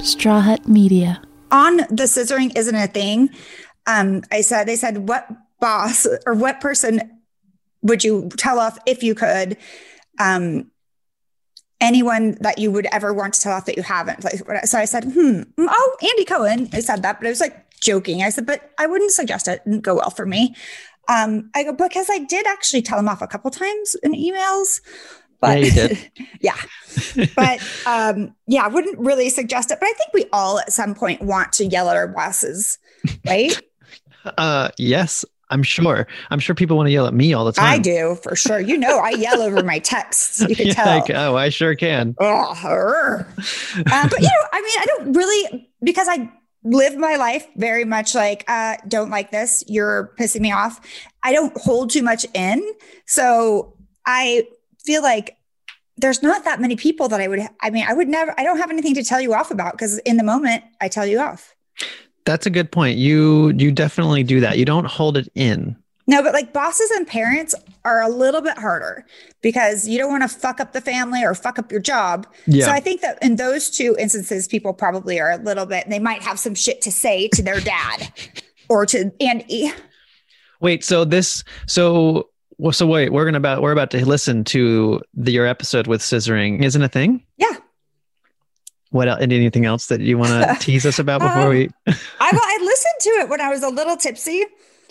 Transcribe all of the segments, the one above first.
Straw Hut Media. On the scissoring isn't a thing. Um, I said, they said, what boss or what person would you tell off if you could? Um, anyone that you would ever want to tell off that you haven't. So I said, hmm, oh, Andy Cohen. I said that, but I was like joking. I said, but I wouldn't suggest it. didn't go well for me. Um, I go, because I did actually tell him off a couple times in emails. But yeah, yeah. But um, yeah, I wouldn't really suggest it. But I think we all at some point want to yell at our bosses, right? uh yes, I'm sure. I'm sure people want to yell at me all the time. I do for sure. You know, I yell over my texts. You can Yeah, tell. like, oh, I sure can. Oh, her. Um, but you know, I mean, I don't really because I live my life very much like uh, don't like this. You're pissing me off. I don't hold too much in, so I feel like there's not that many people that I would. I mean, I would never. I don't have anything to tell you off about because in the moment I tell you off. That's a good point. You you definitely do that. You don't hold it in. No, but like bosses and parents are a little bit harder because you don't want to fuck up the family or fuck up your job. Yeah. So I think that in those two instances, people probably are a little bit, they might have some shit to say to their dad or to Andy. Wait, so this so well, so wait, we're gonna about we're about to listen to the, your episode with scissoring. Isn't a thing? Yeah. What else, anything else that you want to tease us about before Um, we? I, I listened to it when I was a little tipsy.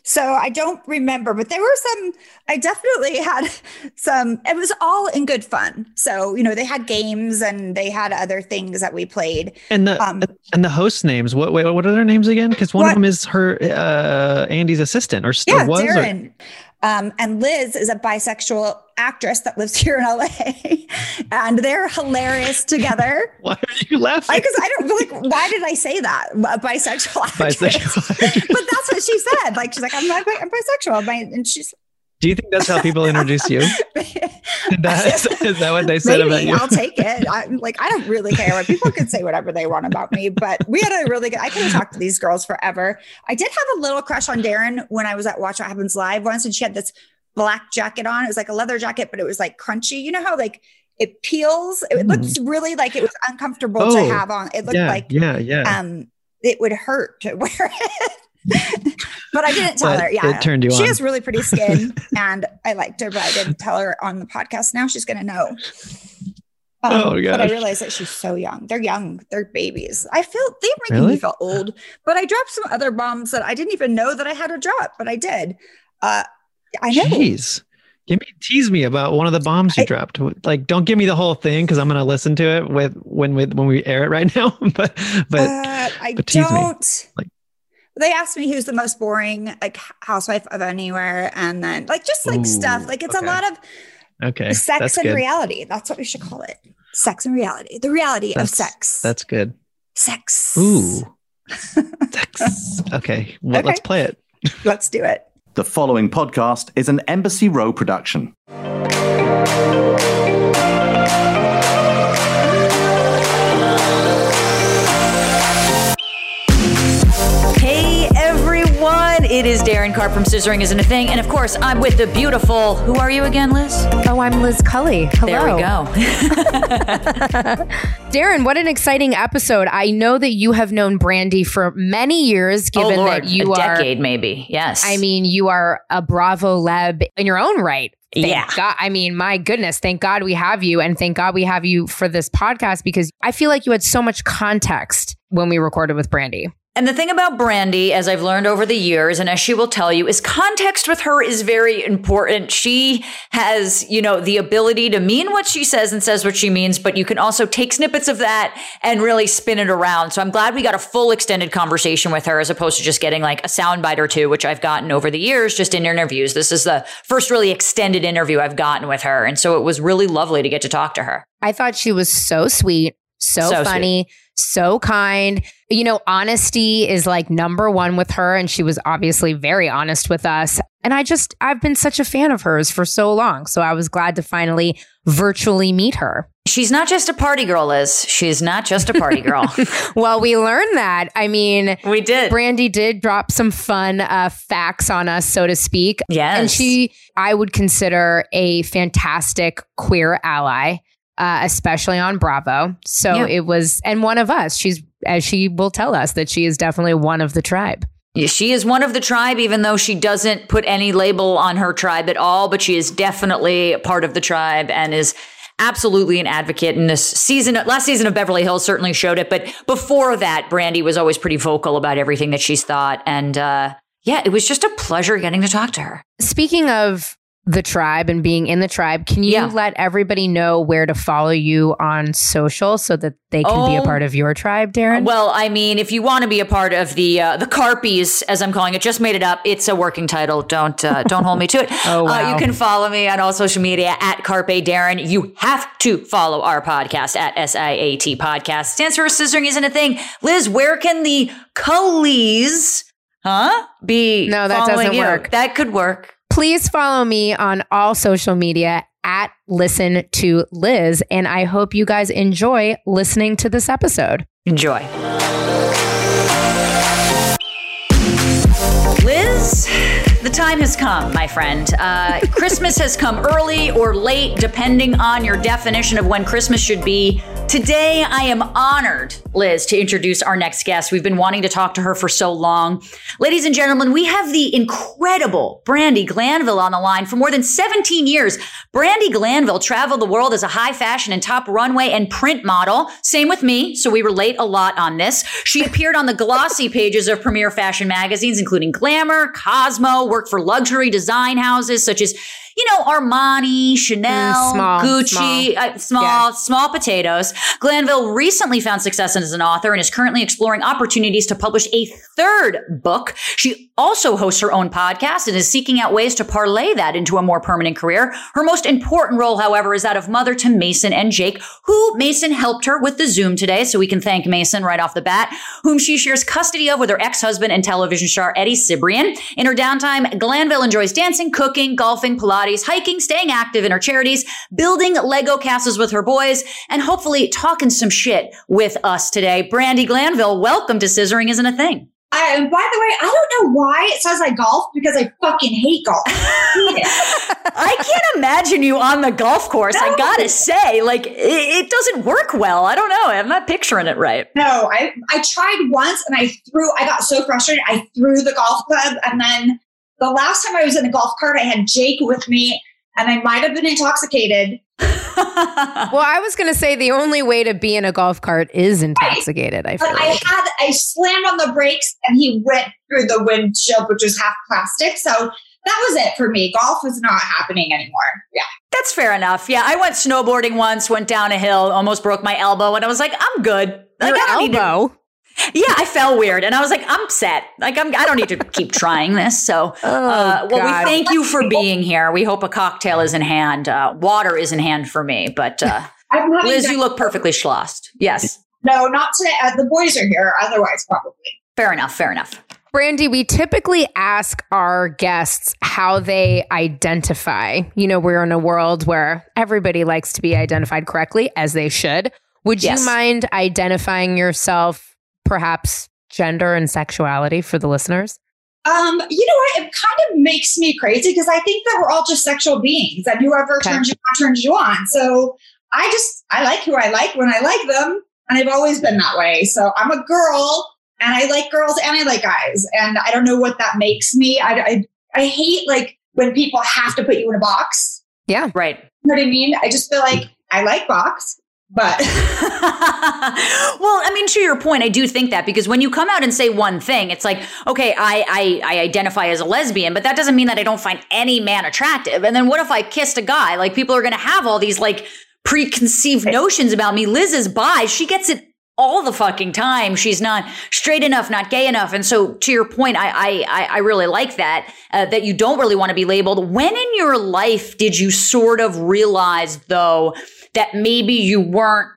So I don't remember, but there were some, I definitely had some, it was all in good fun. So, you know, they had games and they had other things that we played. And the Um, and the host names. What wait, what are their names again? Because one What? of them is her uh Andy's assistant or, or Yeah, was. or- Daryn. Um, and Liz is a bisexual actress that lives here in LA, and they're hilarious together. why are you laughing? Because I, don't like. Why did I say that? A bisexual actress. Bisexual. but that's what she said. Like she's like, I'm not. I'm bisexual. My, and she's. Do you think that's how people introduce you? That, is that what they said about Maybe you? I'll take it. I, like I don't really care. what People can say whatever they want about me, but we had a really good. I could have talked to these girls forever. I did have a little crush on Daryn when I was at Watch What Happens Live once, and she had this black jacket on. It was like a leather jacket, but it was like crunchy. You know how like it peels. It Mm. looks really like it was uncomfortable Oh, to have on. It looked yeah, like yeah, yeah. um it would hurt to wear it. But I didn't tell But her. Yeah. it turned you she on. has really pretty skin and I liked her, but I didn't tell her on the podcast. Now she's gonna know. Um, Oh, but I realized that she's so young. They're young. They're babies. I feel they make Really? me feel old. But I dropped some other bombs that I didn't even know that I had to drop, but I did. Uh, I know. Jeez. Give me tease me about one of the bombs you I- dropped. Like, don't give me the whole thing because I'm gonna listen to it with when with when we air it right now. but but uh, I but tease me. don't. Like- they asked me who's the most boring like housewife of anywhere, and then like just like stuff. Like it's okay. a lot of okay, sex that's and good. reality. That's what we should call it. Sex and reality. The reality of sex. That's good. sex. Ooh, sex. Okay, well, Okay. let's play it. Let's do it. The following podcast is an Embassy Row production. It is Daryn Carp from Scissoring Isn't a Thing, and of course I'm with the beautiful. Who are you again, Liz? Oh, I'm Liz Cully. Hello. There we go. Daryn, what an exciting episode. I know that you have known Brandi for many years, oh given Lord, that you are a are decade maybe. Yes. I mean, you are a Bravo leb in your own right. Thank Yeah. God. I mean, my goodness. Thank God we have you. And thank God we have you for this podcast because I feel like you had so much context when we recorded with Brandi. And the thing about Brandi, as I've learned over the years, and as she will tell you, is context with her is very important. She has, you know, the ability to mean what she says and says what she means, but you can also take snippets of that and really spin it around. So I'm glad we got a full extended conversation with her as opposed to just getting like a soundbite or two, which I've gotten over the years just in interviews. This is the first really extended interview I've gotten with her. And so it was really lovely to get to talk to her. I thought she was so sweet, so, So funny, so kind. You know, honesty is like number one with her. And she was obviously very honest with us. And I just, I've been such a fan of hers for so long. So I was glad to finally virtually meet her. She's not just a party girl, Liz. She's not just a party girl. Well, we learned that. I mean, we did. Brandi did drop some fun uh, facts on us, so to speak. Yes. And she, I would consider a fantastic queer ally, uh, especially on Bravo. So Yeah. it was, and one of us. She's as she will tell us, that she is definitely one of the tribe. She is one of the tribe, even though she doesn't put any label on her tribe at all, but she is definitely part of the tribe and is absolutely an advocate in this season. Last season of Beverly Hills certainly showed it, but before that, Brandi was always pretty vocal about everything that she's thought. And uh, yeah, it was just a pleasure getting to talk to her. Speaking of the tribe and being in the tribe, can you Yeah. let everybody know where to follow you on social so that they can be a Oh. part of your tribe, Daryn? Well, I mean, if you want to be a part of the uh, the Carpies, as I'm calling it, just made it up. It's a working title. Don't uh, don't hold me to it. Oh, uh, wow. you can follow me on all social media at Carpe Daryn. You have to follow our podcast at SIAT Podcast. Stands for Scissoring Isn't a Thing. Liz, where can the Colees, huh, be? No, that doesn't you? work. That could work. Please follow me on all social media at Listen to Liz. And I hope you guys enjoy listening to this episode. Enjoy. Liz, the time has come, my friend. Uh, Christmas has come early or late, depending on your definition of when Christmas should be. Today, I am honored, Liz, to introduce our next guest. We've been wanting to talk to her for so long. Ladies and gentlemen, we have the incredible Brandi Glanville on the line for more than 17 years. Brandi Glanville traveled the world as a high fashion and top runway and print model. Same with me, so we relate a lot on this. She appeared on the glossy pages of premier fashion magazines, including Glamour, Cosmo, worked for luxury design houses such as you know, Armani, Chanel, Mm, small, Gucci, small. uh, small, Yeah. small potatoes. Glanville recently found success as an author and is currently exploring opportunities to publish a third book. She also hosts her own podcast and is seeking out ways to parlay that into a more permanent career. Her most important role, however, is that of mother to Mason and Jake, who Mason helped her with the Zoom today. So we can thank Mason right off the bat, whom she shares custody of with her ex-husband and television star Eddie Cibrian. In her downtime, Glanville enjoys dancing, cooking, golfing, Pilates, hiking, staying active in her charities, building Lego castles with her boys, and hopefully talking some shit with us today. Brandi Glanville, welcome to Scissoring Isn't a Thing. I, and by the way, I don't know why it says I golf because I fucking hate golf. I hate it. I can't imagine you on the golf course. I gotta say, like, it, it doesn't work well. I don't know. I'm not picturing it right. no, I I tried once and I threw. I got so frustrated. I threw the golf club, and then the last time I was in a golf cart, I had Jake with me, and I might have been intoxicated. Well, I was going to say the only way to be in a golf cart is intoxicated. I feel But I had I slammed on the brakes, and he went through the windshield, which was half plastic. So that was it for me. Golf is not happening anymore. Yeah. That's fair enough. Yeah, I went snowboarding once, went down a hill, almost broke my elbow, and I was like, I'm good. Like, Your I don't need to- elbow. Yeah, I felt weird, and I was like, I'm set. Like, I'm. I don't need to keep trying this. So, Oh, uh, well, God. we thank you for being here. We hope a cocktail is in hand. Uh, water is in hand for me, but uh, I'm Liz, you look perfectly schlossed. Yes, no, not today. Uh, the boys are here. Otherwise, probably. fair enough. Fair enough. Brandi, we typically ask our guests how they identify. You know, we're in a world where everybody likes to be identified correctly, as they should. Would Yes. you mind identifying yourself, perhaps gender and sexuality for the listeners? Um, you know what? It kind of makes me crazy because I think that we're all just sexual beings, and whoever Okay. turns you on turns you on. So I just I like who I like when I like them, and I've always been that way. So I'm a girl, and I like girls and I like guys, and I don't know what that makes me. I I, I hate like when people have to put you in a box. Yeah, right. You know what I mean? I just feel like I like box, but well, I mean, to your point, I do think that because when you come out and say one thing, it's like, okay, I, I I identify as a lesbian, but that doesn't mean that I don't find any man attractive. And then what if I kissed a guy? Like people are gonna have all these like preconceived notions about me. Liz is bi. She gets it all the fucking time. She's not straight enough, not gay enough. And so, to your point, I I I, really like that uh, that you don't really want to be labeled. When in your life did you sort of realize, though, that maybe you weren't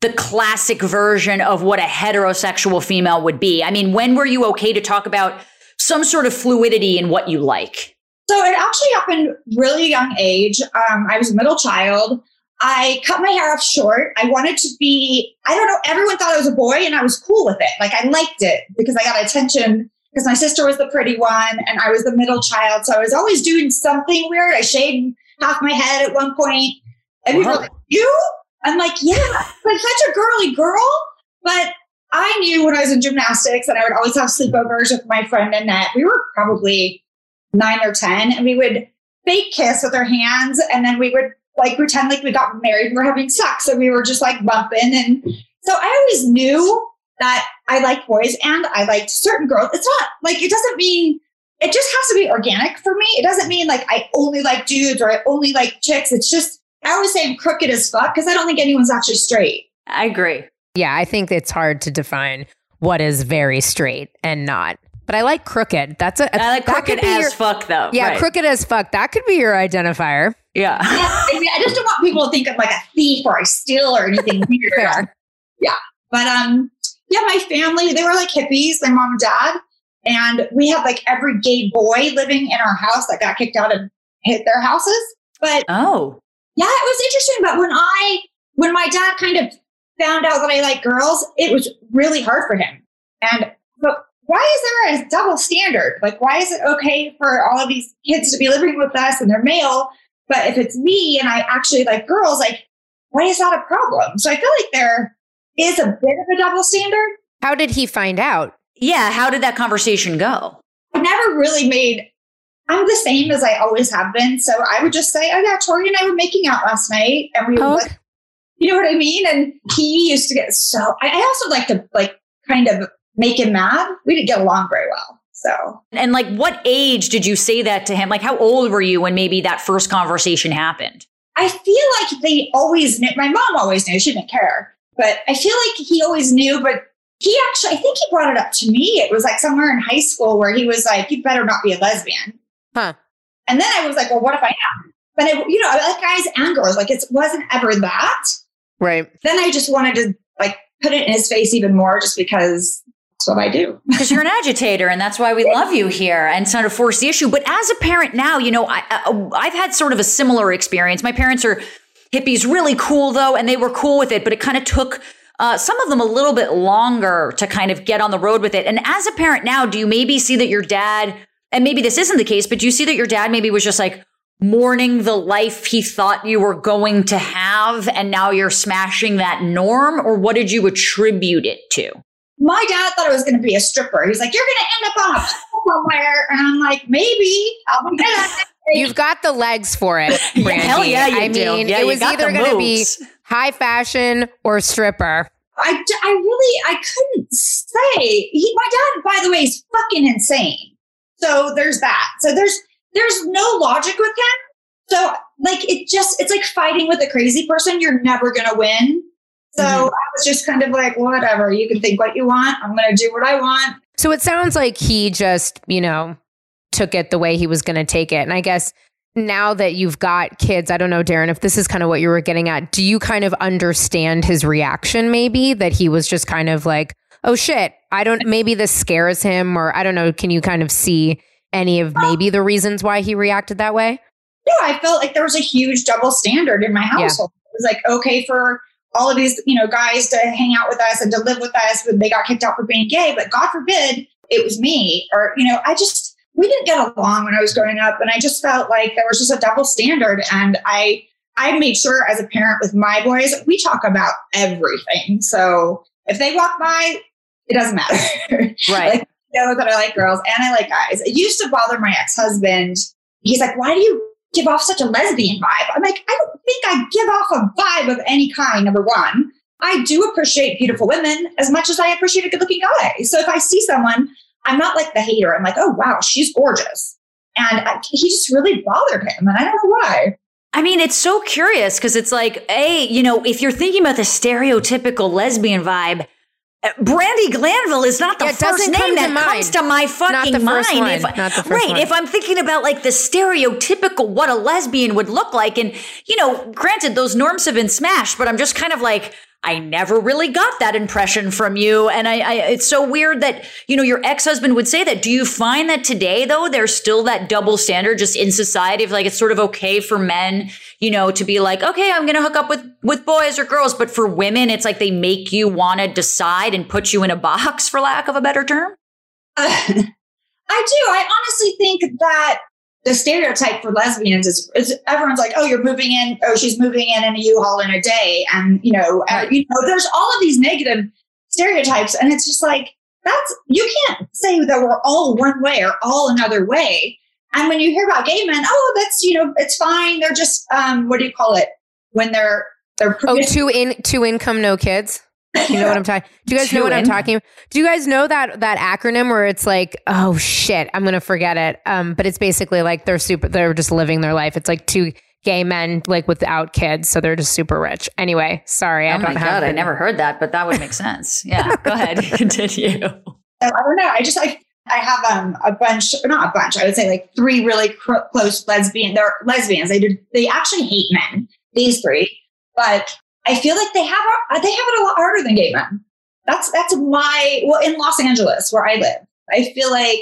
the classic version of what a heterosexual female would be? I mean, when were you okay to talk about some sort of fluidity in what you like? So it actually happened really young age. Um, I was a middle child. I cut my hair off short. I wanted to be, I don't know, everyone thought I was a boy and I was cool with it. Like I liked it because I got attention because my sister was the pretty one and I was the middle child. So I was always doing something weird. I shaved half my head at one point. And people Wow. were like, You? I'm like, Yeah, I'm such a girly girl. But I I knew when I was in gymnastics that I would always have sleepovers with my friend Annette. We were probably nine or 10, and we would fake kiss with our hands, and then we would like pretend like we got married and we're having sex. And we were just like bumping. And so I always knew that I liked boys and I liked certain girls. It's not like it doesn't mean it just has to be organic for me. It doesn't mean like I only like dudes or I only like chicks. It's just I always say I'm crooked as fuck because I don't think anyone's actually straight. I agree. Yeah, I think it's hard to define what is very straight and not. But I like crooked. That's a I like that crooked could be as your- fuck though. Yeah, Right. crooked as fuck. That could be your identifier. Yeah. I, mean, I just don't want people to think I'm like a thief or I steal or anything weird. Fair. Yeah. But um, yeah, my family, they were like hippies, my mom and dad. And we had like every gay boy living in our house that got kicked out and hit their houses. But Oh. Yeah, it was interesting. But when I, when my dad kind of found out that I like girls, it was really hard for him. And, but why is there a double standard? Like, why is it okay for all of these kids to be living with us and they're male? But if it's me and I actually like girls, like, why is that a problem? So I feel like there is a bit of a double standard. How did he find out? Yeah. How did that conversation go? I never really made. I'm the same as I always have been. So I would just say, "Oh yeah, Tori and I were making out last night, and we, Oh, would, you know what I mean." And he used to get so. I, I also like to like kind of make him mad. We didn't get along very well, so And like, what age did you say that to him? Like, how old were you when maybe that first conversation happened? I feel like they always knew. My mom always knew. She didn't care, but I feel like he always knew. But he actually, I think he brought it up to me. It was like somewhere in high school where he was like, "You better not be a lesbian." Huh. And then I was like, "Well, what if I am?" But I, you know, I like guys and girls. Like it wasn't ever that. Right. Then I just wanted to like put it in his face even more, just because that's what I do. Because you're an agitator, and that's why we love you here and sort of force the issue. But as a parent now, you know, I, I, I've had sort of a similar experience. My parents are hippies, really cool though, and they were cool with it, but it kind of took. Uh, some of them a little bit longer to kind of get on the road with it. And as a parent now, do you maybe see that your dad, and maybe this isn't the case, but do you see that your dad maybe was just like mourning the life he thought you were going to have, and now you're smashing that norm? Or what did you attribute it to? My dad thought I was going to be a stripper. He's like, "You're going to end up on a pole somewhere," and I'm like, "Maybe I'll be good." You've got the legs for it, Brandi. hell yeah, you I do. mean, Yeah, it was either going to be high fashion or stripper. I, I really I couldn't say. He, my dad, by the way, is fucking insane. So there's that. So there's there's no logic with him. So like it just it's like fighting with a crazy person. You're never gonna win. So Mhm. I was just kind of like, whatever. You can think what you want. I'm gonna do what I want. So it sounds like he just, you know, took it the way he was going to take it. And I guess now that you've got kids, I don't know, Daryn, if this is kind of what you were getting at, do you kind of understand his reaction maybe that he was just kind of like, oh shit, I don't, maybe this scares him or I don't know. Can you kind of see any of maybe the reasons why he reacted that way? Yeah, I felt like there was a huge double standard in my household. It was like okay for all of these, you know, guys to hang out with us and to live with us when they got kicked out for being gay, but God forbid it was me. Or, you know, I just we didn't get along when I was growing up. And I just felt like there was just a double standard. And I I made sure as a parent with my boys, we talk about everything. So if they walk by, it doesn't matter. Right. Like, know that I like girls and I like guys. It used to bother my ex husband. He's like, why do you give off such a lesbian vibe? I'm like, I don't think I give off a vibe of any kind, number one. I do appreciate beautiful women as much as I appreciate a good looking guy. So if I see someone, I'm not like the hater. I'm like, oh, wow, she's gorgeous. And I, he just really bothered him. And I don't know why. I mean, it's so curious because it's like, a, you know, if you're thinking about the stereotypical lesbian vibe, Brandi Glanville is not the Yeah, first name that mind. comes to my fucking mind. If, Not the first right. one. If I'm thinking about like the stereotypical what a lesbian would look like, and you know, granted, those norms have been smashed, but I'm just kind of like, I never really got that impression from you. And I, I it's so weird that, you know, your ex-husband would say that. Do you find that today though, there's still that double standard just in society of like it's sort of okay for men, you know, to be like, okay, I'm gonna hook up with with boys or girls, but for women, it's like they make you want to decide and put you in a box, for lack of a better term. Uh, I do. I honestly think that the stereotype for lesbians is, is everyone's like, oh, you're moving in, oh, she's moving in in a U-Haul in a day, and you know, uh, you know, there's all of these negative stereotypes. And it's just like, that's, you can't say that we're all one way or all another way. And when you hear about gay men, oh, that's, you know, it's fine. They're just, um, what do you call it? When they're, they're, oh, two in, two income, no kids. You know what I'm talking? Do you guys know what I'm talking? Do you guys know that that acronym where it's like, oh shit, I'm gonna forget it. Um, but it's basically like they're super, they're just living their life. It's like two gay men like without kids, so they're just super rich. Anyway, sorry, oh I don't my have. god, I never heard that, but that would make sense. Yeah, go ahead, continue. I don't know. I just like I have um a bunch, not a bunch. I would say like three really cr- close lesbian. They're lesbians. They did. They actually hate men. These three, but I feel like they have uh, they have it a lot harder than gay men. That's that's my well in Los Angeles where I live. I feel like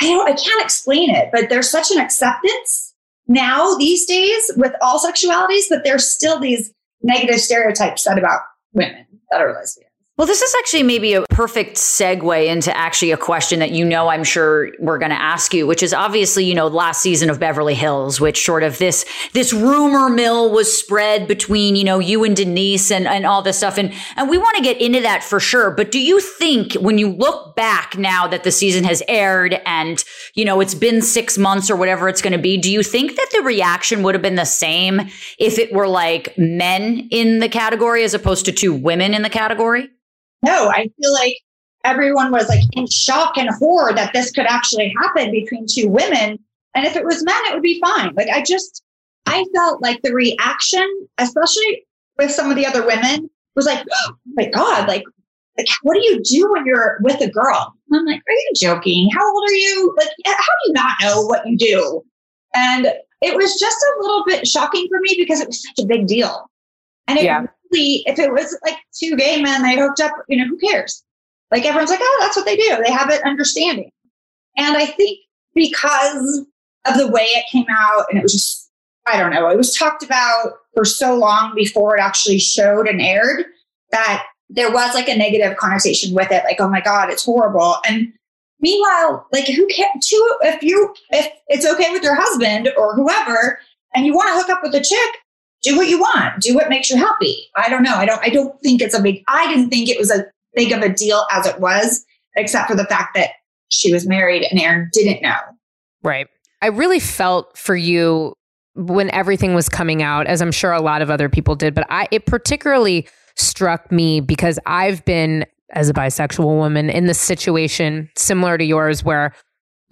I don't I can't explain it, but there's such an acceptance now these days with all sexualities, but there's still these negative stereotypes said about women that are lesbian. Well, this is actually maybe a perfect segue into actually a question that you know I'm sure we're going to ask you, which is obviously, you know, last season of Beverly Hills, which sort of this this rumor mill was spread between, you know, you and Denise and, and all this stuff. And and we want to get into that for sure. But do you think when you look back now that the season has aired and, you know, it's been six months or whatever it's going to be, do you think that the reaction would have been the same if it were like men in the category as opposed to two women in the category? No, I feel like everyone was like in shock and horror that this could actually happen between two women. And if it was men, it would be fine. Like I just, I felt like the reaction, especially with some of the other women, was like, oh my God, like, like what do you do when you're with a girl? I'm like, are you joking? How old are you? Like, how do you not know what you do? And it was just a little bit shocking for me because it was such a big deal. And it yeah if it was like two gay men, they hooked up, you know, who cares? Like everyone's like, oh, that's what they do. They have an understanding. And I think because of the way it came out, and it was just, I don't know, it was talked about for so long before it actually showed and aired that there was like a negative connotation with it. Like, oh my God, it's horrible. And meanwhile, like who cares? Two, if you, if it's okay with your husband or whoever, and you want to hook up with a chick, do what you want, do what makes you happy. I don't know. I don't, I don't think it's a big, I didn't think it was a big of a deal as it was, except for the fact that she was married and Aaron didn't know. Right. I really felt for you when everything was coming out, as I'm sure a lot of other people did, but I, it particularly struck me because I've been as a bisexual woman in this situation similar to yours where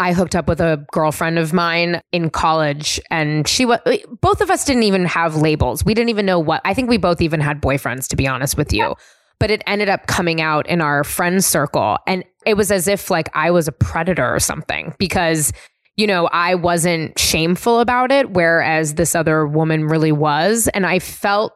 I hooked up with a girlfriend of mine in college, and she was both of us didn't even have labels. We didn't even know what. I think we both even had boyfriends, to be honest with you. But it ended up coming out in our friend circle, and it was as if like I was a predator or something because you know I wasn't shameful about it, whereas this other woman really was, and I felt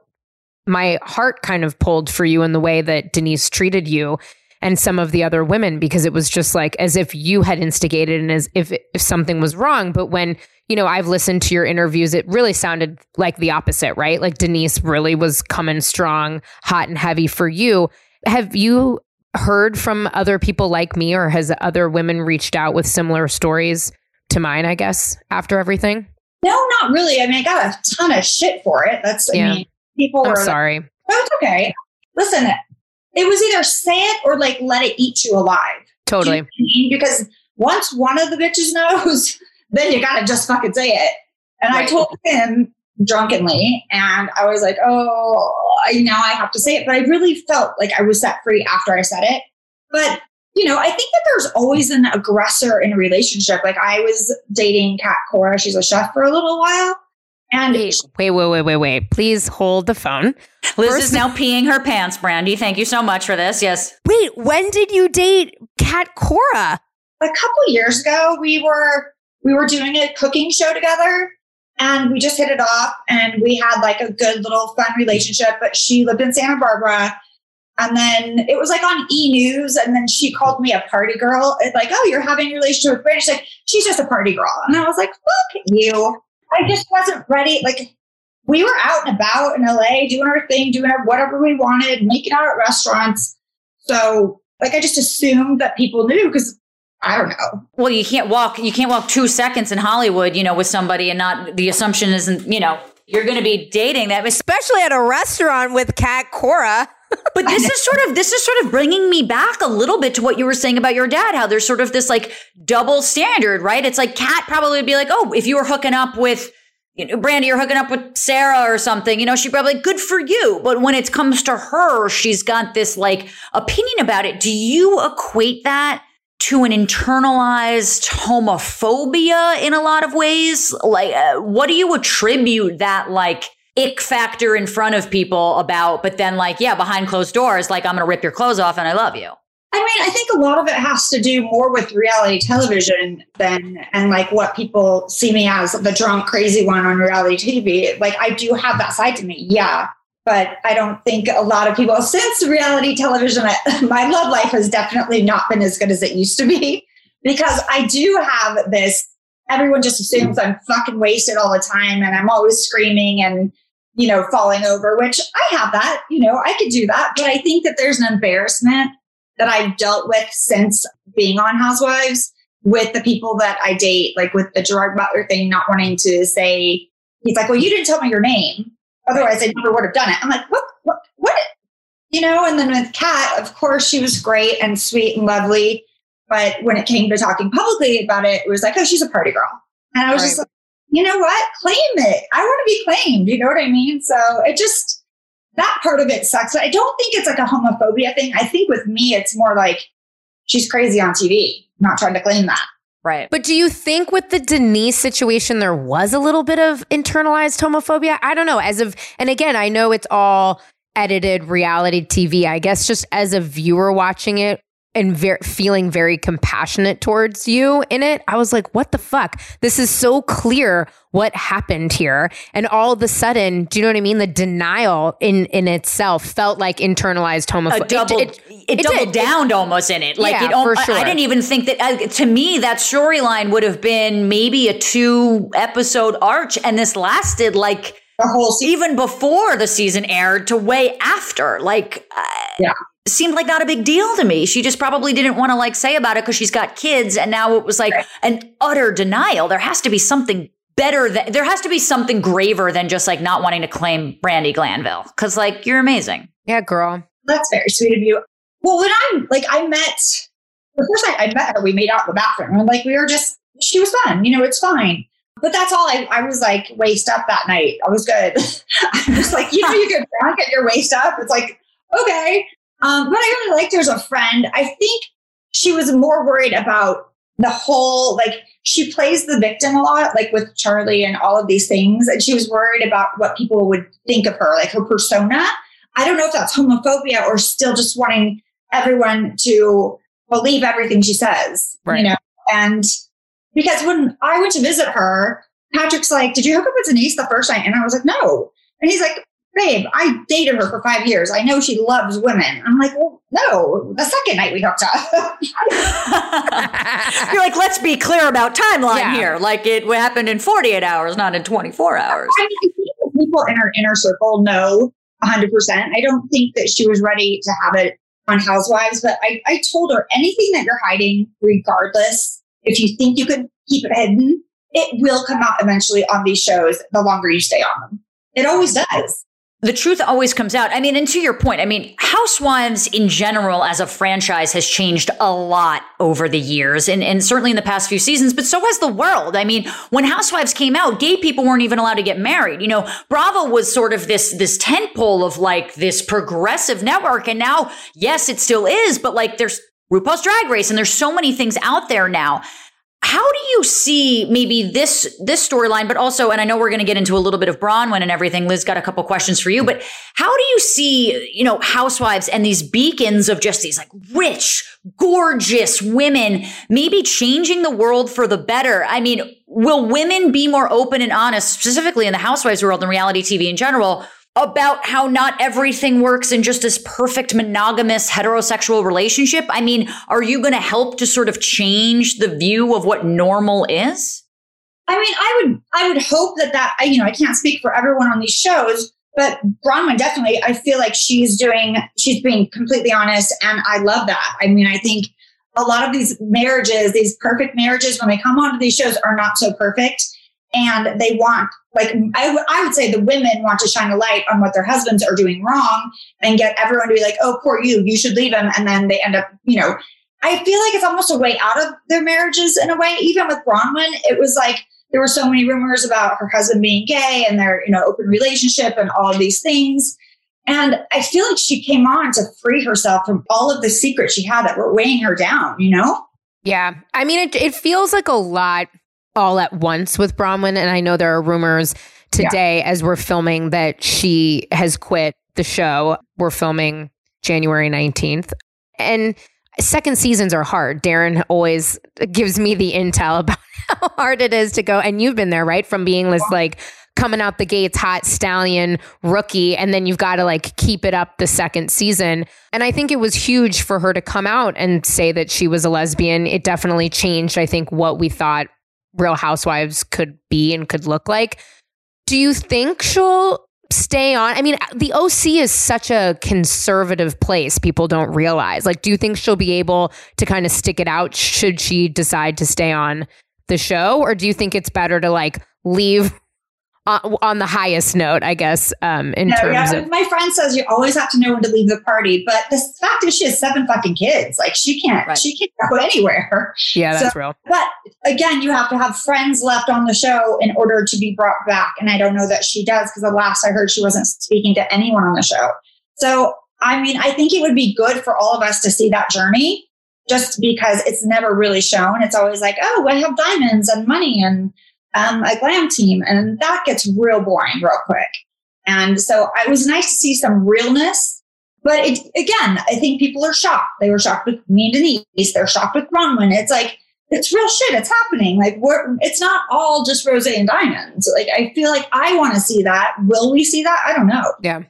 my heart kind of pulled for you in the way that Denise treated you and some of the other women because it was just like as if you had instigated and as if if something was wrong. But when you know I've listened to your interviews it really sounded like the opposite right? Like Denise really was coming strong hot and heavy for you. Have you heard from other people like me or has other women reached out with similar stories to mine I guess after everything? No not really. I mean I got a ton of shit for it. That's I yeah. mean people I'm were sorry. Oh, okay. Listen it was either say it or like let it eat you alive. Totally. You know because once one of the bitches knows, then you gotta just fucking say it. And right. I told him drunkenly, and I was like, oh, I, now I have to say it. But I really felt like I was set free after I said it. But you know, I think that there's always an aggressor in a relationship. Like I was dating Cat Cora, she's a chef for a little while. And wait, wait, wait, wait, wait, wait. Please hold the phone. Liz First, is now peeing her pants, Brandi. Thank you so much for this. Yes. Wait, when did you date Cat Cora? A couple years ago, we were we were doing a cooking show together and we just hit it off and we had like a good little fun relationship. But she lived in Santa Barbara. And then it was like on E News, and then she called me a party girl. It's like, oh, you're having a relationship with Brandi. She's like, she's just a party girl. And I was like, fuck you. I just wasn't ready. Like we were out and about in LA doing our thing, doing our, whatever we wanted, making out at restaurants. So like I just assumed that people knew because I don't know. Well, you can't walk you can't walk two seconds in Hollywood, you know, with somebody and not the assumption isn't, you know, you're gonna be dating that especially at a restaurant with Cat Cora. But this is sort of this is sort of bringing me back a little bit to what you were saying about your dad how there's sort of this like double standard right it's like Cat probably would be like oh if you were hooking up with you know, Brandi, you're hooking up with Sarah or something, you know, she'd probably like, good for you. But when it comes to her, she's got this like opinion about it. Do you equate that to an internalized homophobia in a lot of ways? Like, uh, what do you attribute that like ick factor in front of people about? But then, like, yeah, behind closed doors, like, I'm going to rip your clothes off and I love you. I mean, I think a lot of it has to do more with reality television than and like what people see me as the drunk crazy one on reality TV. Like I do have that side to me, yeah, but I don't think a lot of people since reality television, my love life has definitely not been as good as it used to be because I do have this. Everyone just assumes I'm fucking wasted all the time and I'm always screaming and you know falling over, which I have that. You know, I could do that, but I think that there's an embarrassment that I've dealt with since being on Housewives with the people that I date, like with the Gerard Butler thing, not wanting to say, he's like, well, you didn't tell me your name. Otherwise, I never would have done it. I'm like, what, what, what? You know, and then with Cat, of course, she was great and sweet and lovely. But when it came to talking publicly about it, it was like, oh, she's a party girl. And I was right. just like, you know what? Claim it. I want to be claimed. You know what I mean? So it just, that part of it sucks. But I don't think it's like a homophobia thing. I think with me, it's more like she's crazy on TV. I'm not trying to claim that. Right. But do you think with the Denise situation, there was a little bit of internalized homophobia? I don't know. As of, and again, I know it's all edited reality TV. I guess just as a viewer watching it, and ver- feeling very compassionate towards you in it. I was like, what the fuck? This is so clear what happened here. And all of a sudden, do you know what I mean? The denial in, in itself felt like internalized homophobia. Double, it, it, it, it, doubled down almost in it. Like, yeah, it, for sure. I, I didn't even think that, uh, to me, that storyline would have been maybe a two episode arch. And this lasted like, the whole season. even before the season aired to way after. Like, uh, yeah seemed like not a big deal to me. She just probably didn't want to like say about it because she's got kids. And now it was like right. an utter denial. There has to be something better that there has to be something graver than just like not wanting to claim Brandi Glanville. Cause like you're amazing. Yeah, girl. That's very sweet of you. Well, when I'm like, I met the first time I met her, we made out in the bathroom. And like, we were just, she was fun, you know, it's fine. But that's all I, I was like waist up that night. I was good. I was like, you know, you get drunk and your waist up. It's like, okay. Um, but I really liked her as a friend. I think she was more worried about the whole, like, she plays the victim a lot, like with Charlie and all of these things. And she was worried about what people would think of her, like her persona. I don't know if that's homophobia or still just wanting everyone to believe everything she says, right. you know? And because when I went to visit her, Patrick's like, Did you hook up with Denise the first night? And I was like, No. And he's like, babe, I dated her for five years. I know she loves women. I'm like, well, no, the second night we hooked up. You're like, let's be clear about timeline yeah. here. Like it happened in 48 hours, not in 24 hours. I, mean, people in her inner circle know 100%. I don't think that she was ready to have it on Housewives, but I, I told her anything that you're hiding, regardless, if you think you could keep it hidden, it will come out eventually on these shows the longer you stay on them. It always does the truth always comes out. I mean, and to your point, I mean, Housewives in general as a franchise has changed a lot over the years and, and certainly in the past few seasons, but so has the world. I mean, when Housewives came out, gay people weren't even allowed to get married. You know, Bravo was sort of this, this tentpole of like this progressive network. And now, yes, it still is, but like there's RuPaul's Drag Race and there's so many things out there now how do you see maybe this this storyline, but also, and I know we're going to get into a little bit of Braunwyn and everything. Liz got a couple questions for you, but how do you see, you know, housewives and these beacons of just these like rich, gorgeous women maybe changing the world for the better? I mean, will women be more open and honest, specifically in the housewives world and reality TV in general? About how not everything works in just this perfect monogamous heterosexual relationship? I mean, are you going to help to sort of change the view of what normal is? I mean, I would, I would hope that that, you know, I can't speak for everyone on these shows, but Braunwyn definitely, I feel like she's doing, she's being completely honest. And I love that. I mean, I think a lot of these marriages, these perfect marriages, when they come onto these shows are not so perfect and they want like I, w- I would say the women want to shine a light on what their husbands are doing wrong and get everyone to be like, oh, poor you, you should leave him. And then they end up, you know, I feel like it's almost a way out of their marriages in a way. Even with Braunwyn it was like there were so many rumors about her husband being gay and their, you know, open relationship and all of these things. And I feel like she came on to free herself from all of the secrets she had that were weighing her down, you know? Yeah. I mean, it, it feels like a lot all at once with Braunwyn. And I know there are rumors today yeah. as we're filming that she has quit the show. We're filming January 19th. And second seasons are hard. Daryn always gives me the intel about how hard it is to go. And you've been there, right? From being this like coming out the gates hot stallion rookie and then you've got to like keep it up the second season and i think it was huge for her to come out and say that she was a lesbian it definitely changed i think what we thought real housewives could be and could look like. Do you think she'll stay on? I mean the oc is such a conservative place people don't realize. Like do you think she'll be able to kind of stick it out should she decide to stay on the show? Or do you think it's better to like leave on, on the highest note, I guess, um, in no, terms yeah. of. My friend says you always have to know when to leave the party, but the fact is she has seven fucking kids. Like she can't, right. she can't go anywhere. Yeah, that's so, real. But again, you have to have friends left on the show in order to be brought back. And I don't know that she does because the last I heard, she wasn't speaking to anyone on the show. So, I mean, I think it would be good for all of us to see that journey just because it's never really shown. It's always like, oh, I have diamonds and money and um, a glam team, and that gets real boring real quick. And so it was nice to see some realness. But it, again, I think people are shocked. They were shocked with me and Denise. They're shocked with Braunwyn. It's like, it's real shit. It's happening. Like we're, it's not all just rose and diamonds. Like I feel like I want to see that. Will we see that? I don't know. Yeah.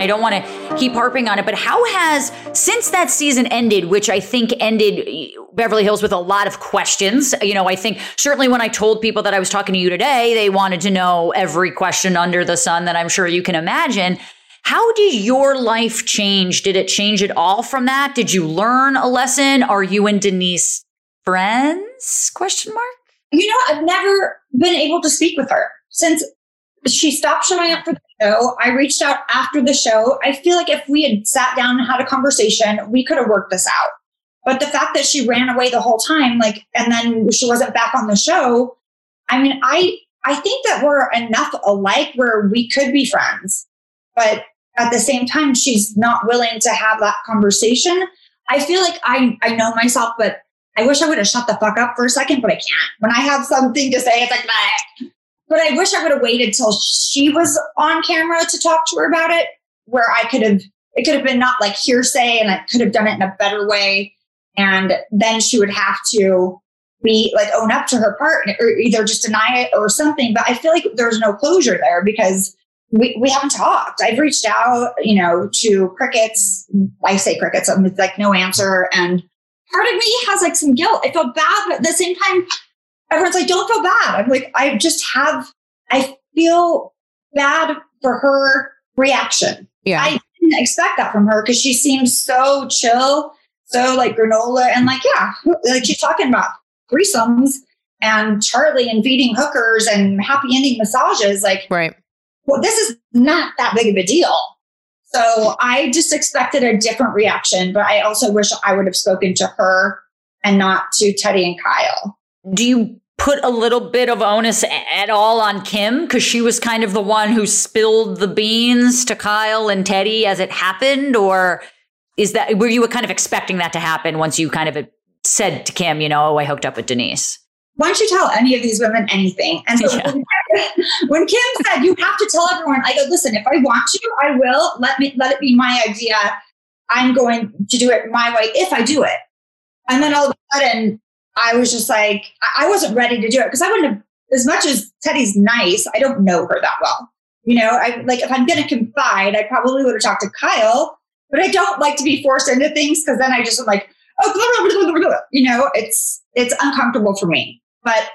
I don't want to keep harping on it, but how has, since that season ended, which I think ended Beverly Hills with a lot of questions, you know, I think certainly when I told people that I was talking to you today, they wanted to know every question under the sun that I'm sure you can imagine. How did your life change? Did it change at all from that? Did you learn a lesson? Are you and Denise friends? Question mark. You know, I've never been able to speak with her since she stopped showing up for the show. I reached out after the show. I feel like if we had sat down and had a conversation, we could have worked this out. But the fact that she ran away the whole time, like, and then she wasn't back on the show, I mean, I I think that we're enough alike where we could be friends. But at the same time, she's not willing to have that conversation. I feel like I I know myself, but I wish I would have shut the fuck up for a second, but I can't. When I have something to say, it's like. But I wish I would have waited till she was on camera to talk to her about it, where I could have, it could have been not like hearsay and I could have done it in a better way. And then she would have to be like own up to her part or either just deny it or something. But I feel like there's no closure there because we, we haven't talked. I've reached out, you know, to crickets. I say crickets, I'm like no answer. And part of me has like some guilt. I feel bad, but at the same time, everyone's like, don't feel bad. I'm like, I just have, I feel bad for her reaction. Yeah. I didn't expect that from her because she seems so chill, so like granola. And like, yeah, like she's talking about threesomes and Charlie and feeding hookers and happy ending massages. Like, right. Well, this is not that big of a deal. So I just expected a different reaction, but I also wish I would have spoken to her and not to Teddi and Kyle do you put a little bit of onus at all on Kim because she was kind of the one who spilled the beans to Kyle and Teddi as it happened, or is that were you kind of expecting that to happen once you kind of said to Kim, you know, oh, I hooked up with Denise? Why don't you tell any of these women anything? And so yeah. when Kim said you have to tell everyone, I go, listen, if I want to, I will. Let me let it be my idea. I'm going to do it my way if I do it. And then all of a sudden, I was just like, I wasn't ready to do it because I wouldn't have, as much as Teddi's nice, I don't know her that well. You know, I like if I'm going to confide, I probably would have talked to Kyle, but I don't like to be forced into things because then I just am like, oh, you know, it's it's uncomfortable for me. But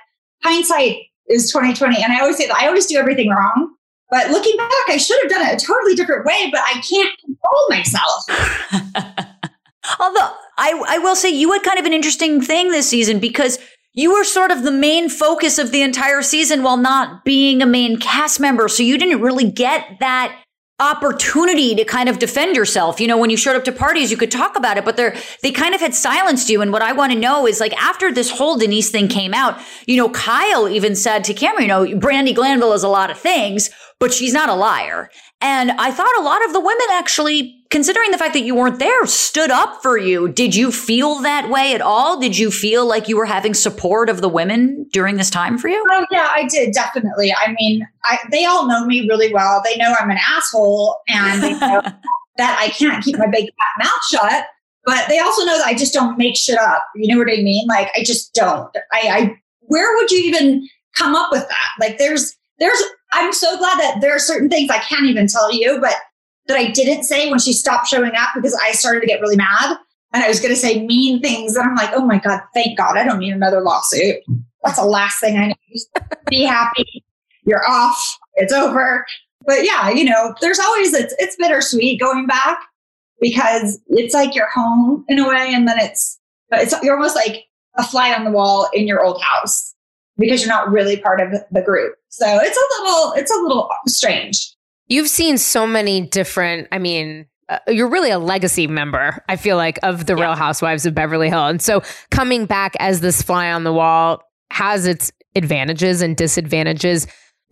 hindsight is 2020, and I always say that I always do everything wrong. But looking back, I should have done it a totally different way, but I can't control myself. Although I, I will say you had kind of an interesting thing this season because you were sort of the main focus of the entire season while not being a main cast member. So you didn't really get that opportunity to kind of defend yourself. You know, when you showed up to parties, you could talk about it, but they're, they kind of had silenced you. And what I want to know is like after this whole Denise thing came out, you know, Kyle even said to Cameron, you know, Brandi Glanville is a lot of things, but she's not a liar. And I thought a lot of the women actually, considering the fact that you weren't there, stood up for you. Did you feel that way at all? Did you feel like you were having support of the women during this time for you? Oh yeah, I did definitely. I mean, I, they all know me really well. They know I'm an asshole, and they know that I can't keep my big fat mouth shut. But they also know that I just don't make shit up. You know what I mean? Like I just don't. I, I where would you even come up with that? Like there's there's I'm so glad that there are certain things I can't even tell you, but that I didn't say when she stopped showing up because I started to get really mad and I was going to say mean things. And I'm like, oh my God, thank God, I don't need another lawsuit. That's the last thing I need. Be happy. You're off. It's over. But yeah, you know, there's always, it's, it's bittersweet going back because it's like you're home in a way. And then it's, it's, you're almost like a fly on the wall in your old house because you're not really part of the group. So it's a little, it's a little strange. You've seen so many different, I mean, uh, you're really a legacy member, I feel like, of the yeah. Real Housewives of Beverly Hills. And so coming back as this fly on the wall has its advantages and disadvantages.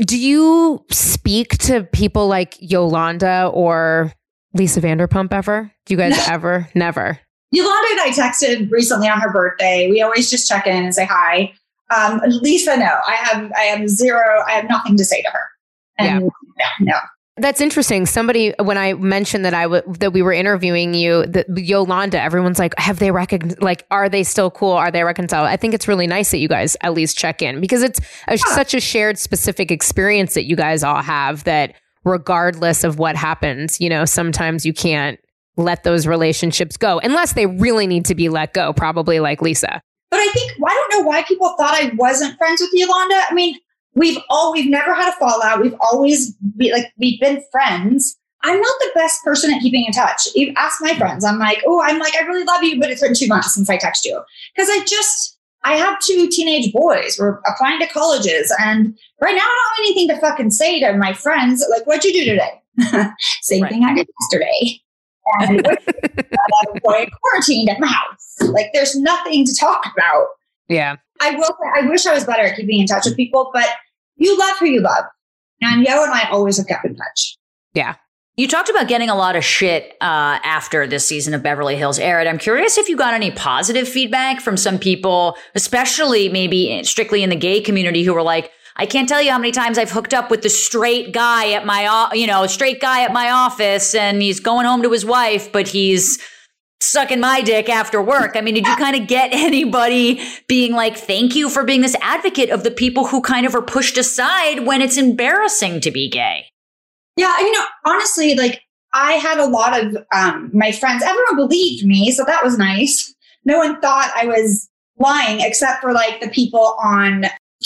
Do you speak to people like Yolanda or Lisa Vanderpump ever? Do you guys ever? Never. Yolanda and I texted recently on her birthday. We always just check in and say hi. Um, Lisa, no, I have, I have zero, I have nothing to say to her. And yeah, yeah no. That's interesting. Somebody, when I mentioned that I w- that we were interviewing you, that Yolanda, everyone's like, have they recognized? Like, are they still cool? Are they reconciled? I think it's really nice that you guys at least check in because it's a, yeah. such a shared, specific experience that you guys all have. That regardless of what happens, you know, sometimes you can't let those relationships go unless they really need to be let go. Probably like Lisa. But I think I don't know why people thought I wasn't friends with Yolanda. I mean, we've all we've never had a fallout. We've always be like we've been friends. I'm not the best person at keeping in touch. You ask my friends. I'm like, oh, I'm like, I really love you, but it's been two months since I text you because I just I have two teenage boys. We're applying to colleges, and right now I don't have anything to fucking say to my friends. Like, what'd you do today? Same right. thing I did yesterday. And I'm going quarantined at my house. Like, there's nothing to talk about. Yeah. I will say, I wish I was better at keeping in touch with people, but you love who you love. And Yo and I always have kept in touch. Yeah. You talked about getting a lot of shit uh, after this season of Beverly Hills aired. I'm curious if you got any positive feedback from some people, especially maybe strictly in the gay community, who were like, I can't tell you how many times I've hooked up with the straight guy at my, you know, straight guy at my office and he's going home to his wife, but he's sucking my dick after work. I mean, did you kind of get anybody being like, thank you for being this advocate of the people who kind of are pushed aside when it's embarrassing to be gay? Yeah, you know, honestly, like I had a lot of um, my friends, everyone believed me. So that was nice. No one thought I was lying except for like the people on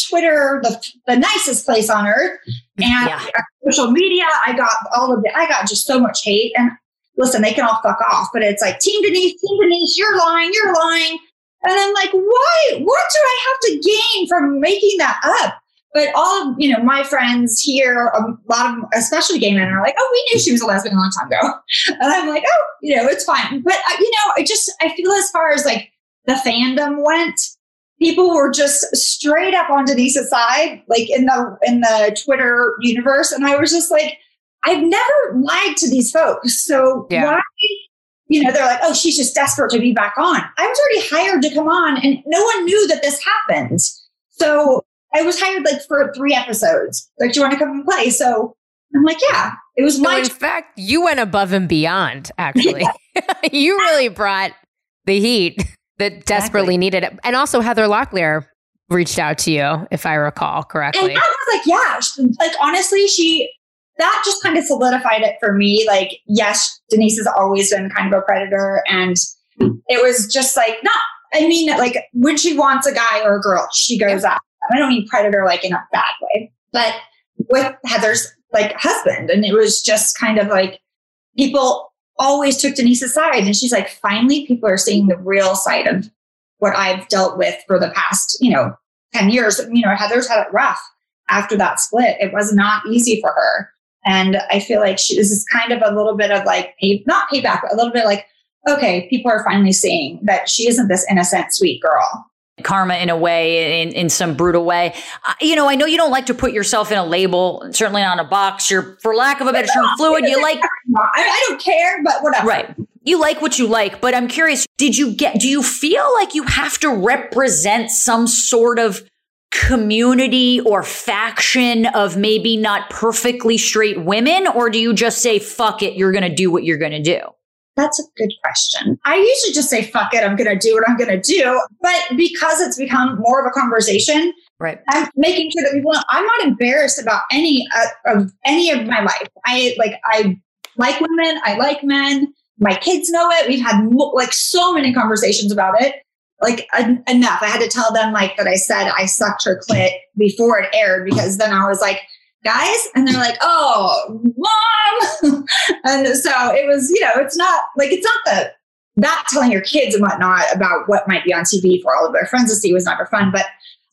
Twitter, the, the nicest place on earth. And yeah. social media, I got all of it. I got just so much hate. And listen, they can all fuck off, but it's like, Team Denise, Team Denise, you're lying, you're lying. And I'm like, why? What do I have to gain from making that up? But all of, you know, my friends here, a lot of, especially gay men are like, oh, we knew she was a lesbian a long time ago. And I'm like, oh, you know, it's fine. But, uh, you know, I just, I feel as far as like the fandom went, people were just straight up on Denise's side, like in the, in the Twitter universe. And I was just like, I've never lied to these folks. So yeah. why, you know, they're like, oh, she's just desperate to be back on. I was already hired to come on and no one knew that this happened. So I was hired like for three episodes. Like, do you want to come and play? So I'm like, yeah, it was my. in fact, you went above and beyond, actually. You really brought the heat that desperately exactly. needed it. And also, Heather Locklear reached out to you, if I recall correctly. And I was like, yeah, like honestly, she that just kind of solidified it for me. Like, yes, Denise has always been kind of a predator. And it was just like, not, I mean, like when she wants a guy or a girl, she goes yeah. after I don't mean predator like in a bad way, but with Heather's like husband. And it was just kind of like people always took Denise's side. And she's like, finally, people are seeing the real side of what I've dealt with for the past, you know, 10 years. You know, Heather's had it rough after that split. It was not easy for her. And I feel like she, this is kind of a little bit of like, pay, not payback, but a little bit like, okay, people are finally seeing that she isn't this innocent, sweet girl. Karma in a way in, in some brutal way. Uh, you know i know you don't like to put yourself in a label certainly not a box. You're for lack of a better term fluid. You like I, I don't care but whatever. Right. You like what you like but i'm curious did you get do you feel like you have to represent some sort of community or faction of maybe not perfectly straight women or do you just say fuck it you're going to do what you're going to do that's a good question. I usually just say, fuck it, I'm going to do what I'm going to do. But because it's become more of a conversation, right. I'm making sure that people I'm not embarrassed about any uh, of any of my life. I like, I like women, I like men. My kids know it. We've had mo- like so many conversations about it. Like en- enough. I had to tell them like that I said I sucked her clit before it aired because then I was like, guys? And they're like oh mom. And so it was you know it's not like it's not the not telling your kids and whatnot about what might be on tv for all of their friends to see was never fun but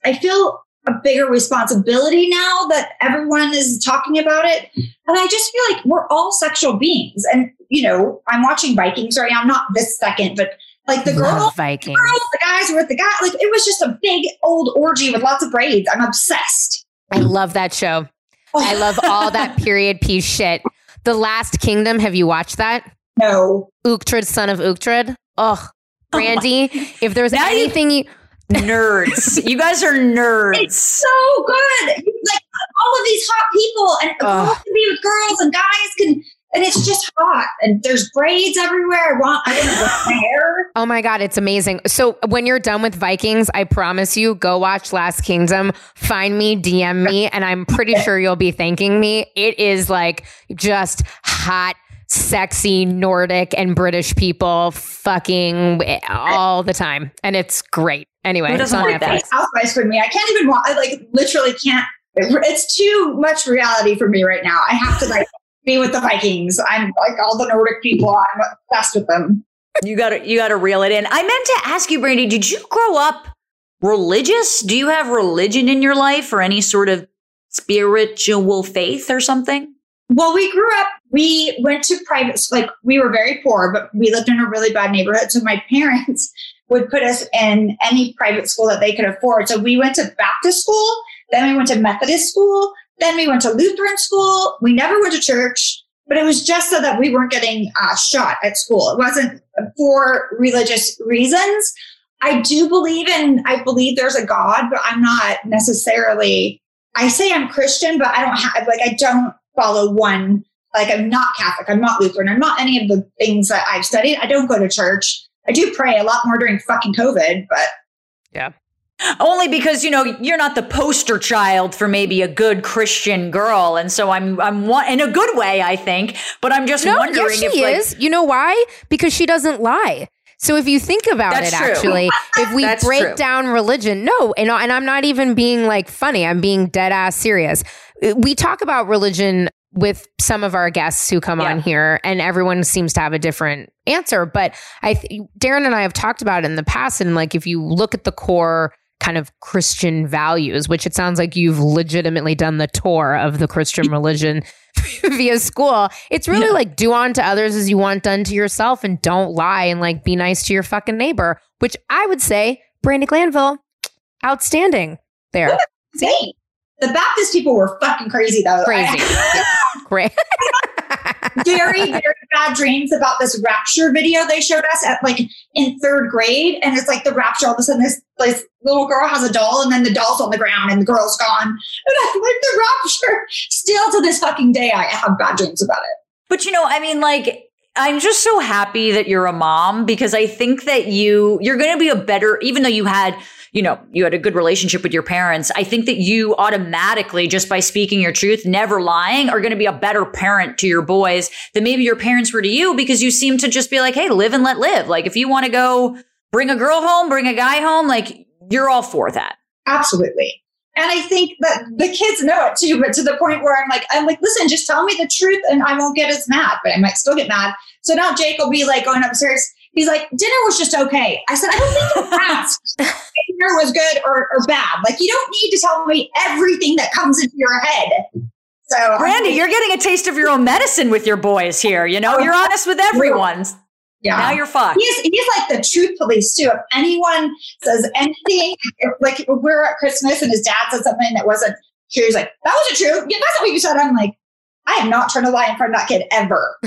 i feel a bigger responsibility now that everyone is talking about it. And i just feel like we're all sexual beings. And you know i'm watching vikings right now not this second but like the girl, Vikings. girls, the guys were with the guy. Like it was just a big old orgy with lots of braids. I'm obsessed. I love that show. I oh. love all that period piece shit. The Last Kingdom. Have you watched that? No. Uhtred, son of Uhtred. Ugh. Brandi, oh if there's Now you- anything you, nerds you guys are nerds. It's so good. Like all of these hot people, and girls can be with girls, and guys can, and it's just hot. And there's braids everywhere. I want, I want to my hair. Oh my God, it's amazing. So when you're done with Vikings, I promise you, go watch Last Kingdom, find me, DM me, and I'm pretty sure you'll be thanking me. It is like just hot, sexy Nordic and British people fucking all the time. And it's great. Anyway, Who it's doesn't on want? Netflix. Housewives for me. I can't even watch. I like literally can't. It's too much reality for me right now. I have to like be with the Vikings. I'm like all the Nordic people. I'm obsessed with them. you gotta you gotta reel it in i meant to ask you Brandi did you grow up religious do you have religion in your life or any sort of spiritual faith or something Well, we grew up, we went to private, like we were very poor, but we lived in a really bad neighborhood. So my parents would put us in any private school that they could afford. So we went to Baptist school, then we went to Methodist school, then we went to Lutheran school. We never went to church, but it was just so that we weren't getting uh, shot at school. It wasn't for religious reasons. I do believe in, I believe there's a God, but I'm not necessarily, I say I'm Christian, but I don't have, like, I don't follow one. Like, I'm not Catholic, I'm not Lutheran, I'm not any of the things that I've studied. I don't go to church. I do pray a lot more during fucking COVID, but only because you know you're not the poster child for maybe a good christian girl and so i'm i'm in a good way i think but i'm just No, wondering yes, she if like is. You know why? Because she doesn't lie. So if you think about it, true. actually, if we break true. down religion, no, and and I'm not even being like funny. I'm being dead ass serious. We talk about religion with some of our guests who come on here, and everyone seems to have a different answer. But I, th- Daryn and I have talked about it in the past, and like if you look at the core kind of Christian values, which it sounds like you've legitimately done the tour of the Christian religion via school. It's really like do unto others as you want done to yourself and don't lie and like be nice to your fucking neighbor, which I would say, Brandi Glanville, outstanding there. see, the Baptist people were fucking crazy though. Crazy. Great. very, very bad dreams about this rapture video they showed us at like in third grade. And it's like the rapture, all of a sudden this, this little girl has a doll and then the doll's on the ground and the girl's gone. And I'm like, the rapture. Still to this fucking day, I have bad dreams about it. But you know, I mean, like, I'm just so happy that you're a mom because I think that you you're going to be a better, even though you had, you know, you had a good relationship with your parents. I think that you automatically, just by speaking your truth, never lying, are going to be a better parent to your boys than maybe your parents were to you because you seem to just be like, hey, live and let live. Like, if you want to go bring a girl home, bring a guy home, like you're all for that. Absolutely. And I think that the kids know it too, but to the point where I'm like, I'm like, listen, just tell me the truth and I won't get as mad, but I might still get mad. So now Jake will be like going upstairs. He's like, dinner was just okay. I said, I don't think you asked dinner was good or, or bad. Like, you don't need to tell me everything that comes into your head. So, Brandi, you're getting a taste of your own medicine with your boys here. You know, oh, you're honest with everyone. yeah. Now you're fucked. He's, he's like the truth police too. If anyone says anything, like we're at Christmas and his dad said something that wasn't true, he's like, "That wasn't true. Yeah, that's not what you said." I'm like, I am not trying to lie in front of that kid ever.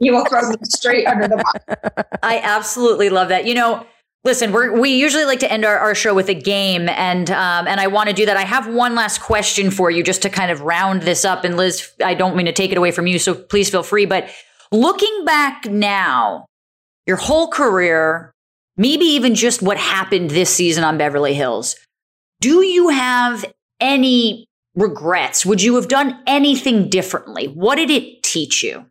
You will throw me straight under the bus. I absolutely love that. You know, listen, we we usually like to end our, our show with a game, and um, and I want to do that. I have one last question for you, just to kind of round this up. And Liz, I don't mean to take it away from you, so please feel free. But looking back now, your whole career, maybe even just what happened this season on Beverly Hills, do you have any regrets? Would you have done anything differently? What did it teach you?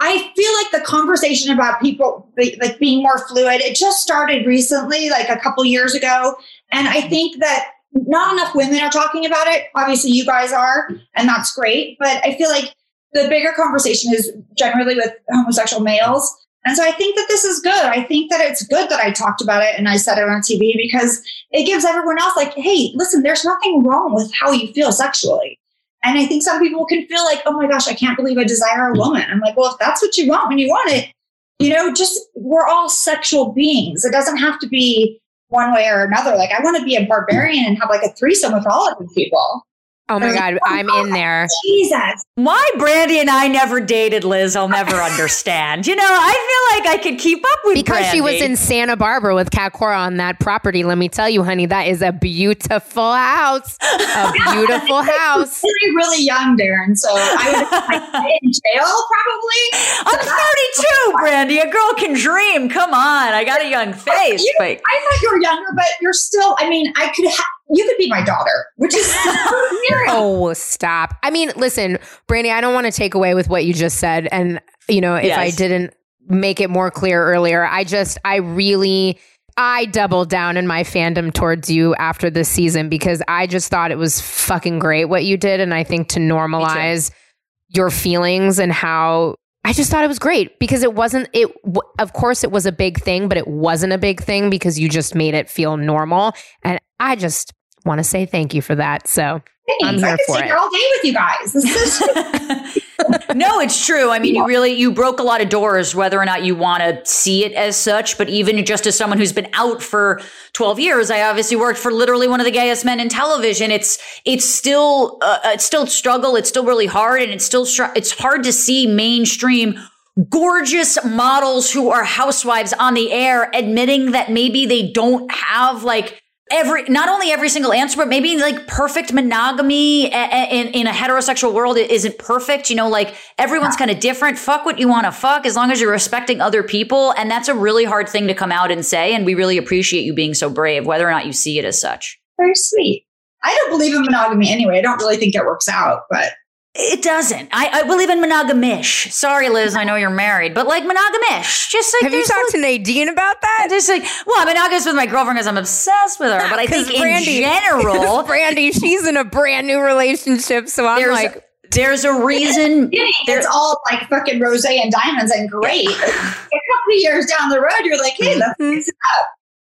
I feel like the conversation about people like being more fluid, it just started recently, like a couple years ago. And I think that not enough women are talking about it. Obviously, you guys are, and that's great. But I feel like the bigger conversation is generally with homosexual males. And so I think that this is good. I think that it's good that I talked about it and I said it on TV because it gives everyone else, like, hey, listen, there's nothing wrong with how you feel sexually. And I think some people can feel like, oh my gosh, I can't believe I desire a woman. I'm like, well, if that's what you want when you want it, you know, just we're all sexual beings. It doesn't have to be one way or another. Like, I want to be a barbarian and have like a threesome with all of these people. Oh my God, oh I'm in there. Jesus. Why Brandi and I never dated Liz, I'll never understand. You know, I feel like I could keep up with Because she was in Santa Barbara with Cat Cora on that property. Let me tell you, honey, that is a beautiful house. A beautiful house. Really, really young, Daryn. So I would have in jail probably. I'm 32, Brandi. A girl can dream. Come on. I got a young face. You- but I thought you were younger, but you're still. I mean, I could. Ha- you could be my daughter, which is Oh, stop. I mean, listen, Brandi, I don't want to take away with what you just said. And, you know, if I didn't make it more clear earlier, I just, I really, I doubled down in my fandom towards you after this season because I just thought it was fucking great what you did. And I think to normalize your feelings and how I just thought it was great because it wasn't it of course it was a big thing but it wasn't a big thing because you just made it feel normal and I just want to say thank you for that. So, I'm Thanks. I here could for sit it. here all day with you guys. This no, it's true. I mean, you really you broke a lot of doors, whether or not you want to see it as such. But even just as someone who's been out for twelve years, I obviously worked for literally one of the gayest men in television. It's it's still uh, it's still struggle. It's still really hard, and it's still str- it's hard to see mainstream gorgeous models who are housewives on the air admitting that maybe they don't have like every not only every single answer but maybe like perfect monogamy a- a- in, in a heterosexual world isn't perfect you know like everyone's kind of different fuck what you want to fuck as long as you're respecting other people and that's a really hard thing to come out and say and we really appreciate you being so brave whether or not you see it as such very sweet. I don't believe in monogamy anyway. I don't really think it works out, but it doesn't. I, I believe in monogamish. Sorry liz i know you're married but like monogamish. Just like have you there's talked to Nadine about that? just like well i'm monogamous with my girlfriend because i'm obsessed with her but I think Brandi- in general Brandi, she's in a brand new relationship, so I'm there's like, there's a reason it's all like fucking rose and diamonds and great. a couple of years down the road, you're like, hey, let's Mhm. fix it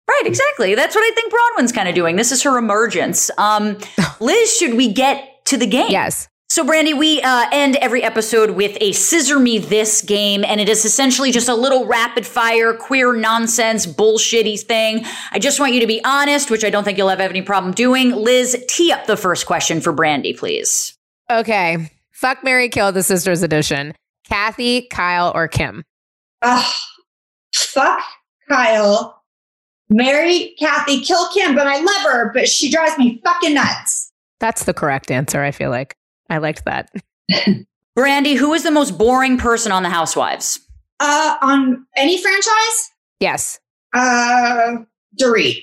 right exactly. That's what i think Braunwyn's kind of doing. This is her emergence. Um liz should we get to the game? Yes. So, Brandi, we uh, end every episode with a scissor me this game, and it is essentially just a little rapid fire, queer nonsense, bullshitty thing. I just want you to be honest, which I don't think you'll have any problem doing. Liz, tee up the first question for Brandi, please. Okay. Fuck Mary Kill the Sisters Edition. Kathy, Kyle, or Kim? Ugh, fuck Kyle, Mary Kathy, kill Kim, but I love her, but she drives me fucking nuts. That's the correct answer, I feel like. I liked that. Brandi, who is the most boring person on The Housewives? Uh, on any franchise, Yes. uh, Dorit.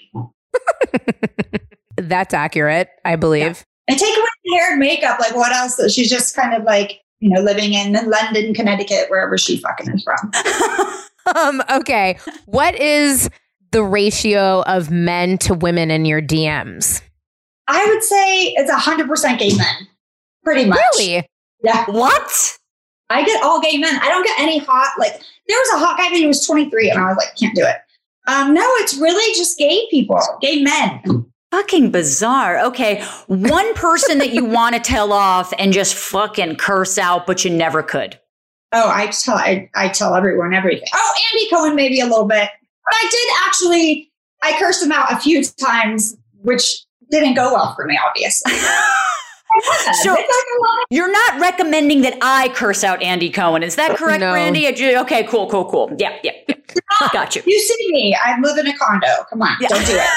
That's accurate, I believe. And take away the hair and makeup. Like, what else? She's just kind of like, you know, living in London, Connecticut, wherever she fucking is from. Um, okay. What is the ratio of men to women in your DMs? I would say it's 100% gay men. Pretty much. Really? Yeah. What? I get all gay men. I don't get any hot, like, there was a hot guy, but he was 23, and I was like, can't do it. Um, no, it's really just gay people, gay men. Fucking bizarre. Okay. One person that you want to tell off and just fucking curse out, but you never could. Oh, I tell I, I tell everyone everything. Oh, Andy Cohen maybe a little bit. But I did actually I cursed him out a few times, which didn't go well for me, obviously. So- You're not recommending that I curse out Andy Cohen. Is that correct, No. Brandi? Okay, cool, cool, cool. Yeah, yeah, yeah. Got you. you see me. I live in a condo. Come on, don't do it.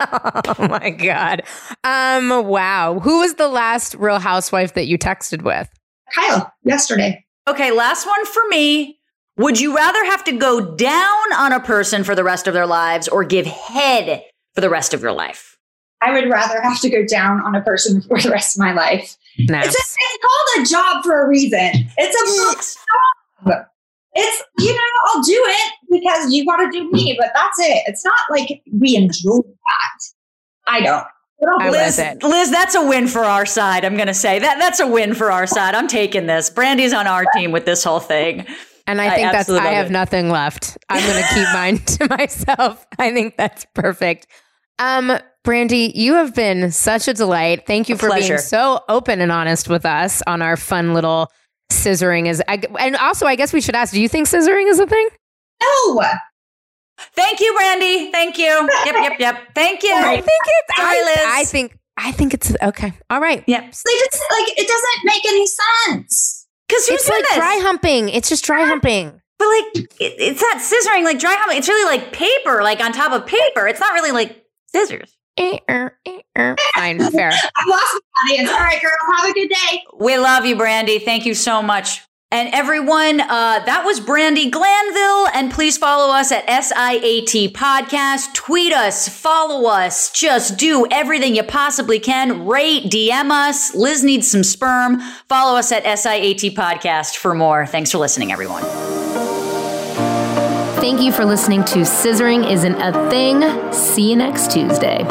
oh my god. Um. Wow. Who was the last Real Housewife that you texted with? Kyle, yesterday. Okay, last one for me. Would you rather have to go down on a person for the rest of their lives or give head for the rest of your life? I would rather have to go down on a person for the rest of my life. Naps. It's, a, it's called a job for a reason. It's a job. It's, you know, I'll do it because you want to do me, but that's it. It's not like we enjoy that. I don't. But I'll love Liz, it. Liz, that's a win for our side. I'm going to say that that's a win for our side. I'm taking this. Brandi's on our team with this whole thing. And I I think that's absolutely I have it. nothing left. I'm going to keep mine to myself. I think that's perfect. Um Brandi, you have been such a delight. Thank you A for pleasure. being so open and honest with us on our fun little scissoring is I, and also I guess we should ask, do you think scissoring is a thing? No. Thank you, Brandi. Thank you. Yep, yep, yep. Thank you. I think it's Sorry, I, Liz. I think I think it's okay. All right. Yep. Like, it's, like it doesn't make any sense. Because who's It's doing like this? dry humping. It's just dry humping. But like, it, it's not scissoring like dry humping. It's really like paper, like on top of paper. It's not really like scissors. Fine, fair. I've lost my audience. All right, girl. Have a good day. We love you, Brandi. Thank you so much. And everyone, uh, that was Brandi Glanville. And please follow us at SIAT Podcast. Tweet us, follow us, just do everything you possibly can. Rate, DM us. Liz needs some sperm. Follow us at SIAT Podcast for more. Thanks for listening, everyone. Thank you for listening to Scissoring Isn't a Thing. See you next Tuesday.